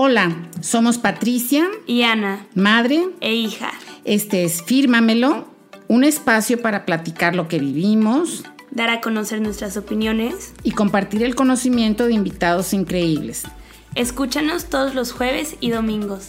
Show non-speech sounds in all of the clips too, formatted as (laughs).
Hola, somos Patricia y Ana, madre e hija. Este es Fírmamelo, un espacio para platicar lo que vivimos, dar a conocer nuestras opiniones y compartir el conocimiento de invitados increíbles. Escúchanos todos los jueves y domingos.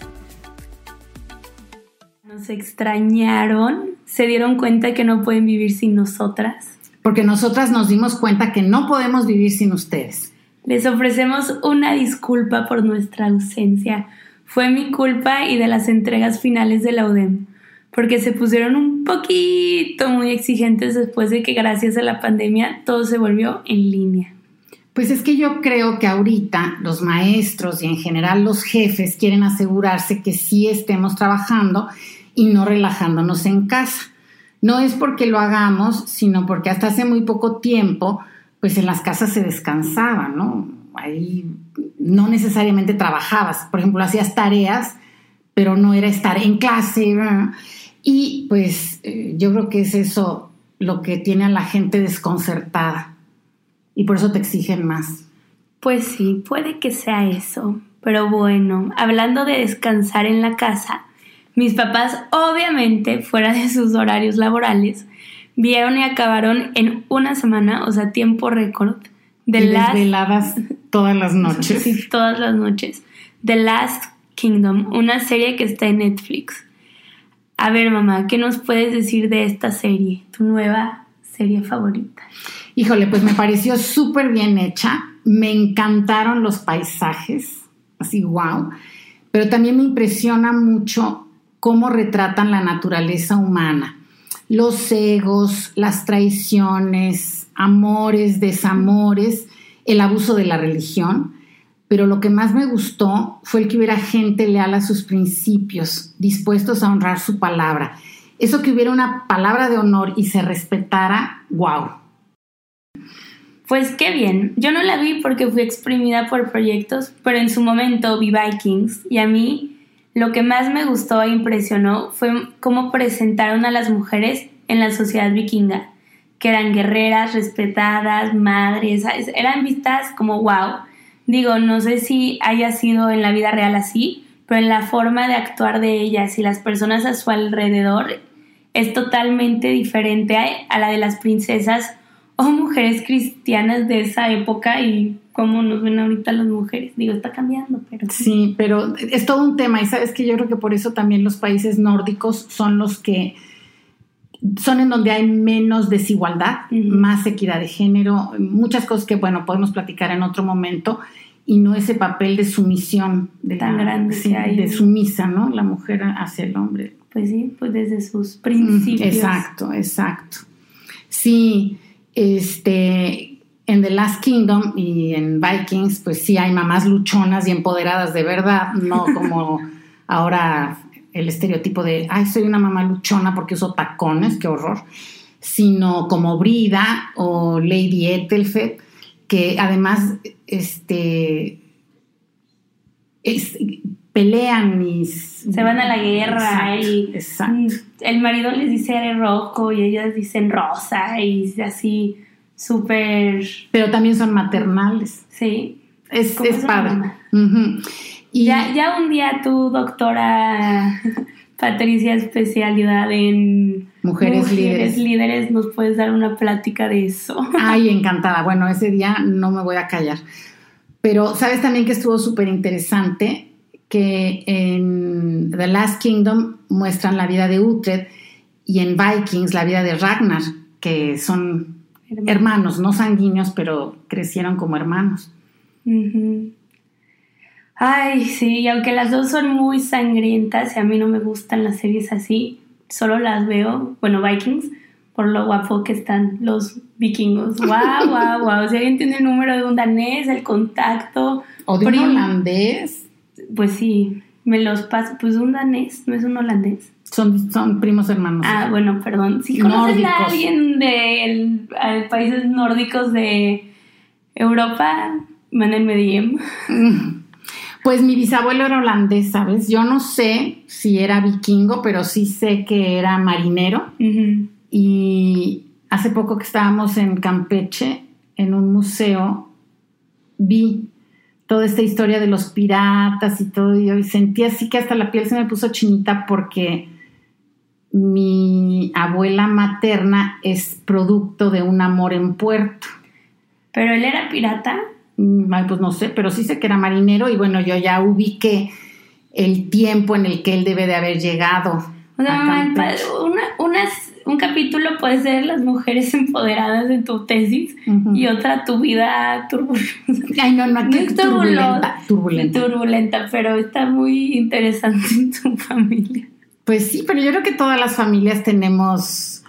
¿Nos extrañaron? ¿Se dieron cuenta que no pueden vivir sin nosotras? Porque nosotras nos dimos cuenta que no podemos vivir sin ustedes. Les ofrecemos una disculpa por nuestra ausencia. Fue mi culpa y de las entregas finales de la UDEM, porque se pusieron un poquito muy exigentes después de que gracias a la pandemia todo se volvió en línea. Pues es que yo creo que ahorita los maestros y en general los jefes quieren asegurarse que sí estemos trabajando y no relajándonos en casa. No es porque lo hagamos, sino porque hasta hace muy poco tiempo pues en las casas se descansaba, ¿no? Ahí no necesariamente trabajabas, por ejemplo, hacías tareas, pero no era estar en clase. Y pues eh, yo creo que es eso lo que tiene a la gente desconcertada y por eso te exigen más. Pues sí, puede que sea eso, pero bueno, hablando de descansar en la casa, mis papás obviamente fuera de sus horarios laborales vieron y acabaron en una semana, o sea, tiempo récord. De las veladas todas las (laughs) noches. sí, todas las noches. The Last Kingdom, una serie que está en Netflix. A ver, mamá, ¿qué nos puedes decir de esta serie? Tu nueva serie favorita. Híjole, pues me pareció súper bien hecha. Me encantaron los paisajes, así wow. Pero también me impresiona mucho cómo retratan la naturaleza humana los egos, las traiciones, amores, desamores, el abuso de la religión. Pero lo que más me gustó fue el que hubiera gente leal a sus principios, dispuestos a honrar su palabra. Eso que hubiera una palabra de honor y se respetara, wow. Pues qué bien. Yo no la vi porque fui exprimida por proyectos, pero en su momento vi Vikings y a mí lo que más me gustó e impresionó fue cómo presentaron a las mujeres en la sociedad vikinga, que eran guerreras, respetadas, madres, eran vistas como wow. Digo, no sé si haya sido en la vida real así, pero en la forma de actuar de ellas y las personas a su alrededor es totalmente diferente a la de las princesas o mujeres cristianas de esa época y cómo nos ven ahorita las mujeres. Digo, está cambiando, pero... Sí, pero es todo un tema y sabes que yo creo que por eso también los países nórdicos son los que son en donde hay menos desigualdad, más equidad de género, muchas cosas que, bueno, podemos platicar en otro momento y no ese papel de sumisión de tan grande de sumisa, ¿no? La mujer hacia el hombre. Pues sí, pues desde sus principios. Exacto, exacto. Sí, este, en The Last Kingdom y en Vikings, pues sí hay mamás luchonas y empoderadas de verdad, no (laughs) como ahora el estereotipo de, ay, soy una mamá luchona porque uso tacones, qué horror, sino como Brida o Lady Ethelfed, que además este, pelean y se van a la guerra y el marido les dice eres rojo y ellas dicen rosa y así súper... Pero también son maternales. Sí. Es, padre. y ya, ya un día tu doctora (laughs) Patricia, especialidad en mujeres, líderes. líderes, nos puedes dar una plática de eso. (laughs) Ay, encantada. Bueno, ese día no me voy a callar. Pero sabes también que estuvo súper interesante que en The Last Kingdom muestran la vida de Uhtred y en Vikings la vida de Ragnar, que son hermanos, no sanguíneos, pero crecieron como hermanos. Ay, sí, y aunque las dos son muy sangrientas y a mí no me gustan las series así, solo las veo, bueno, Vikings, por lo guapo que están los vikingos. Wow, wow, wow. Si alguien tiene el número de un danés, el contacto. O de un holandés. Pues sí, me los paso. Pues un danés, no es un holandés. Son, son primos hermanos. Ah, bueno, perdón. Si conocen a alguien de países nórdicos de Europa, mándenme DM. (laughs) Pues mi bisabuelo era holandés, ¿sabes? Yo no sé si era vikingo, pero sí sé que era marinero. Y hace poco que estábamos en Campeche, en un museo, vi toda esta historia de los piratas y todo, y sentí así que hasta la piel se me puso chinita porque mi abuela materna es producto de un amor en puerto. ¿Pero él era pirata? Mm, pues no sé, pero sí sé que era marinero y bueno, yo ya ubiqué el tiempo en el que él debe de haber llegado. O sea, un capítulo puede ser las mujeres (laughs) empoderadas de tu tesis y otra tu vida turbulenta. (laughs) Ay, no, no, no turbulenta, turbulenta. Turbulenta, pero está muy interesante en tu (laughs) familia. Pues sí, pero yo creo que todas las familias tenemos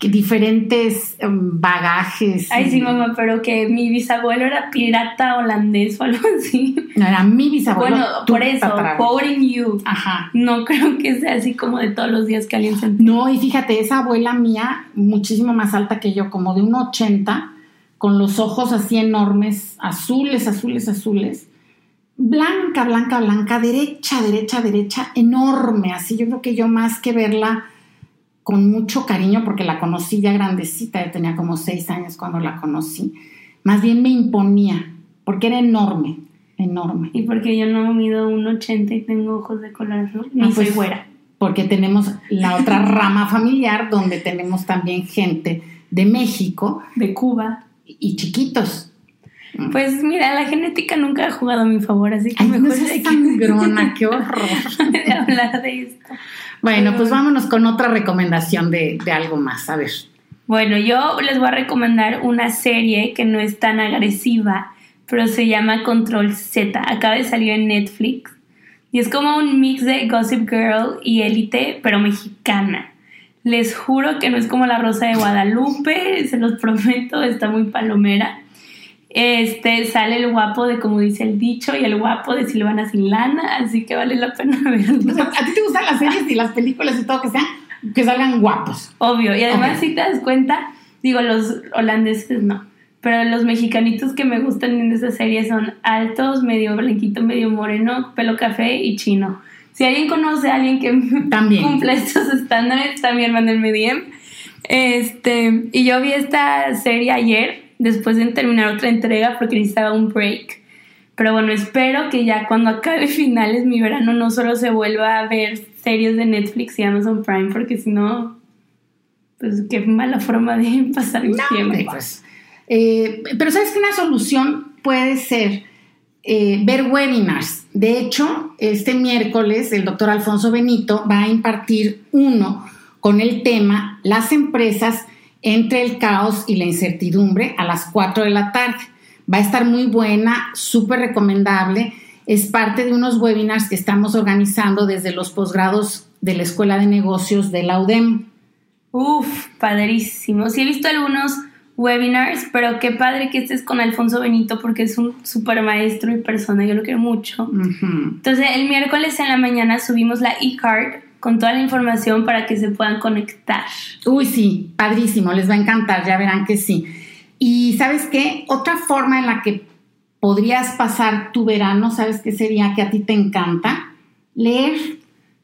diferentes em, bagajes. Ay, sí, mamá, pero que mi bisabuelo era pirata holandés o algo así. No, era mi bisabuelo. Bueno, por eso, quoting you. Ajá. No creo que sea así como de todos los días que alguien se No, y fíjate, esa abuela mía, muchísimo más alta que yo, como de un 80, con los ojos así enormes, azules, azules, azules blanca, blanca, blanca, derecha, derecha, derecha, enorme, así yo creo que yo más que verla con mucho cariño, porque la conocí ya grandecita, yo tenía como seis años cuando la conocí, más bien me imponía, porque era enorme, enorme. Y porque yo no mido un 80 y tengo ojos de color azul, ni ah, soy pues, güera. Porque tenemos la otra (laughs) rama familiar donde tenemos también gente de México. De Cuba. Y chiquitos. Pues mira, la genética nunca ha jugado a mi favor, así que mejor no (laughs) grona, qué horror (laughs) de hablar de esto. Bueno, pues vámonos con otra recomendación de, de algo más, a ver. Bueno, yo les voy a recomendar una serie que no es tan agresiva, pero se llama Control Z. Acaba de salir en Netflix. Y es como un mix de Gossip Girl y Élite, pero mexicana. Les juro que no es como la Rosa de Guadalupe, (laughs) se los prometo, está muy palomera. Este sale el guapo de como dice el dicho y el guapo de Silvana sin lana, así que vale la pena (laughs) verlo. ¿A ti te gustan las series y las películas y todo que sean que salgan guapos? Obvio, y además si te das cuenta, digo los holandeses no, pero los mexicanitos que me gustan en esa serie son altos, medio blanquito, medio moreno, pelo café y chino. Si alguien conoce a alguien que también. cumple estos estándares, también mándenme DM. Este, y yo vi esta serie ayer después de terminar otra entrega porque necesitaba un break. Pero bueno, espero que ya cuando acabe (laughs) finales mi verano no solo se vuelva a ver series de Netflix y Amazon Prime, porque si no, pues qué mala forma de (laughs) pasar el tiempo. Pues, eh, pero sabes que una solución puede ser eh, ver webinars. De hecho, este miércoles el doctor Alfonso Benito va a impartir uno con el tema Las empresas entre el caos y la incertidumbre a las 4 de la tarde. Va a estar muy buena, súper recomendable. Es parte de unos webinars que estamos organizando desde los posgrados de la Escuela de Negocios de la UDEM. Uf, padrísimo. Sí he visto algunos webinars, pero qué padre que estés con Alfonso Benito porque es un súper maestro y persona, yo lo quiero mucho. Entonces, el miércoles en la mañana subimos la e-card con toda la información para que se puedan conectar. Uy, sí, padrísimo, les va a encantar, ya verán que sí. Y sabes qué, otra forma en la que podrías pasar tu verano, ¿sabes qué sería que a ti te encanta? Leer.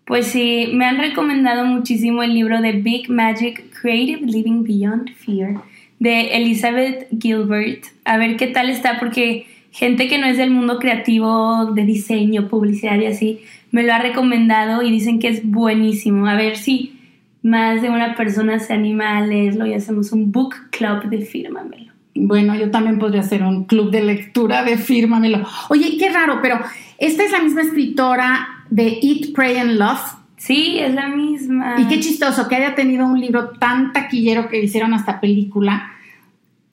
Pues sí, me han recomendado muchísimo el libro de Big Magic Creative Living Beyond Fear de Elizabeth Gilbert. A ver qué tal está, porque gente que no es del mundo creativo, de diseño, publicidad y así, me lo ha recomendado y dicen que es buenísimo. A ver si más de una persona se anima a leerlo y hacemos un book club de Fírmamelo. Bueno, yo también podría hacer un club de lectura de Fírmamelo. Oye, qué raro, pero esta es la misma escritora de Eat, Pray and Love. Sí, es la misma. Y qué chistoso que haya tenido un libro tan taquillero que hicieron hasta película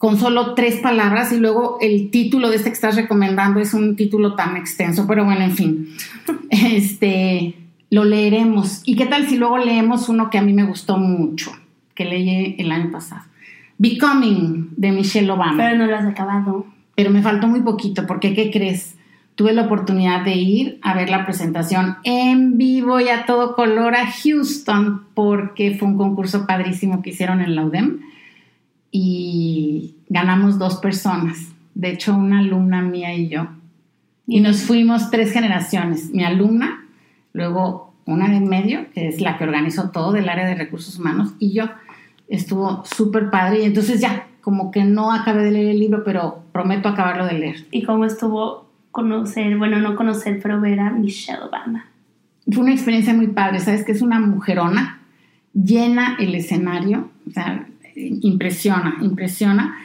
con solo tres palabras y luego el título de este que estás recomendando es un título tan extenso, pero bueno, en fin, (laughs) este, lo leeremos. ¿Y qué tal si luego leemos uno que a mí me gustó mucho, que leí el año pasado? Becoming de Michelle Obama. Pero no lo has acabado. Pero me faltó muy poquito, porque ¿qué crees? Tuve la oportunidad de ir a ver la presentación en vivo y a todo color a Houston, porque fue un concurso padrísimo que hicieron en la UDEM y ganamos dos personas, de hecho una alumna mía y yo. Y nos fuimos tres generaciones, mi alumna, luego una de en medio, que es la que organizó todo del área de recursos humanos, y yo. Estuvo súper padre y entonces ya, como que no acabé de leer el libro, pero prometo acabarlo de leer. ¿Y cómo estuvo conocer, bueno, no conocer, pero ver a Michelle Obama? Fue una experiencia muy padre, sabes que es una mujerona, llena el escenario, o sea, impresiona, impresiona,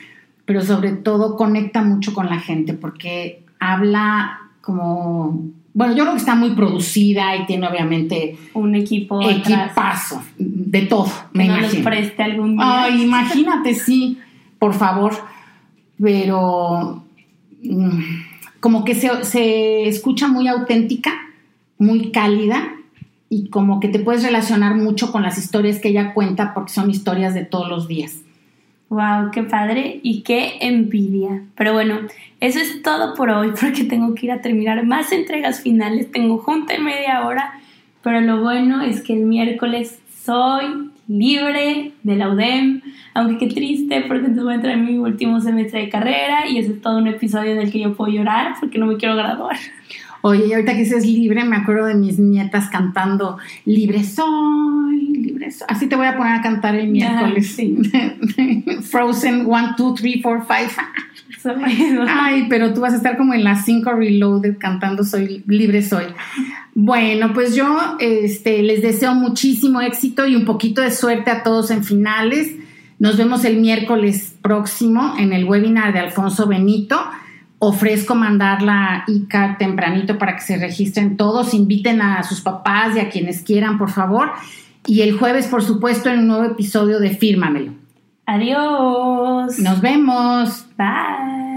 pero sobre todo conecta mucho con la gente porque habla como bueno, yo creo que está muy producida y tiene obviamente un equipo equipazo de todo, me no imagino. preste algún día. Ay, imagínate, sí, por favor. Pero mm, como que se, se escucha muy auténtica, muy cálida y como que te puedes relacionar mucho con las historias que ella cuenta porque son historias de todos los días. Wow, qué padre y qué envidia. Pero bueno, eso es todo por hoy (laughs) porque tengo que ir a terminar más entregas finales. Tengo junta en media hora, pero lo bueno es que el miércoles soy libre de la UDEM, aunque qué triste porque entonces voy a entrar en mi último semestre de carrera y ese es todo un episodio en el que yo puedo llorar porque no me quiero graduar. Oye, y ahorita que dices libre, me acuerdo de mis nietas cantando Libre soy, libre soy. Así te voy a poner a cantar el miércoles. (laughs) Frozen 1, 2, 3, 4, 5. Ay, pero tú vas a estar como en las 5 reloaded cantando Soy libre soy. Bueno, pues yo este, les deseo muchísimo éxito y un poquito de suerte a todos en finales. Nos vemos el miércoles próximo en el webinar de Alfonso Benito ofrezco mandar la ICA tempranito para que se registren todos, inviten a sus papás y a quienes quieran, por favor. Y el jueves, por supuesto, en un nuevo episodio de Fírmamelo. Adiós. Nos vemos. Bye.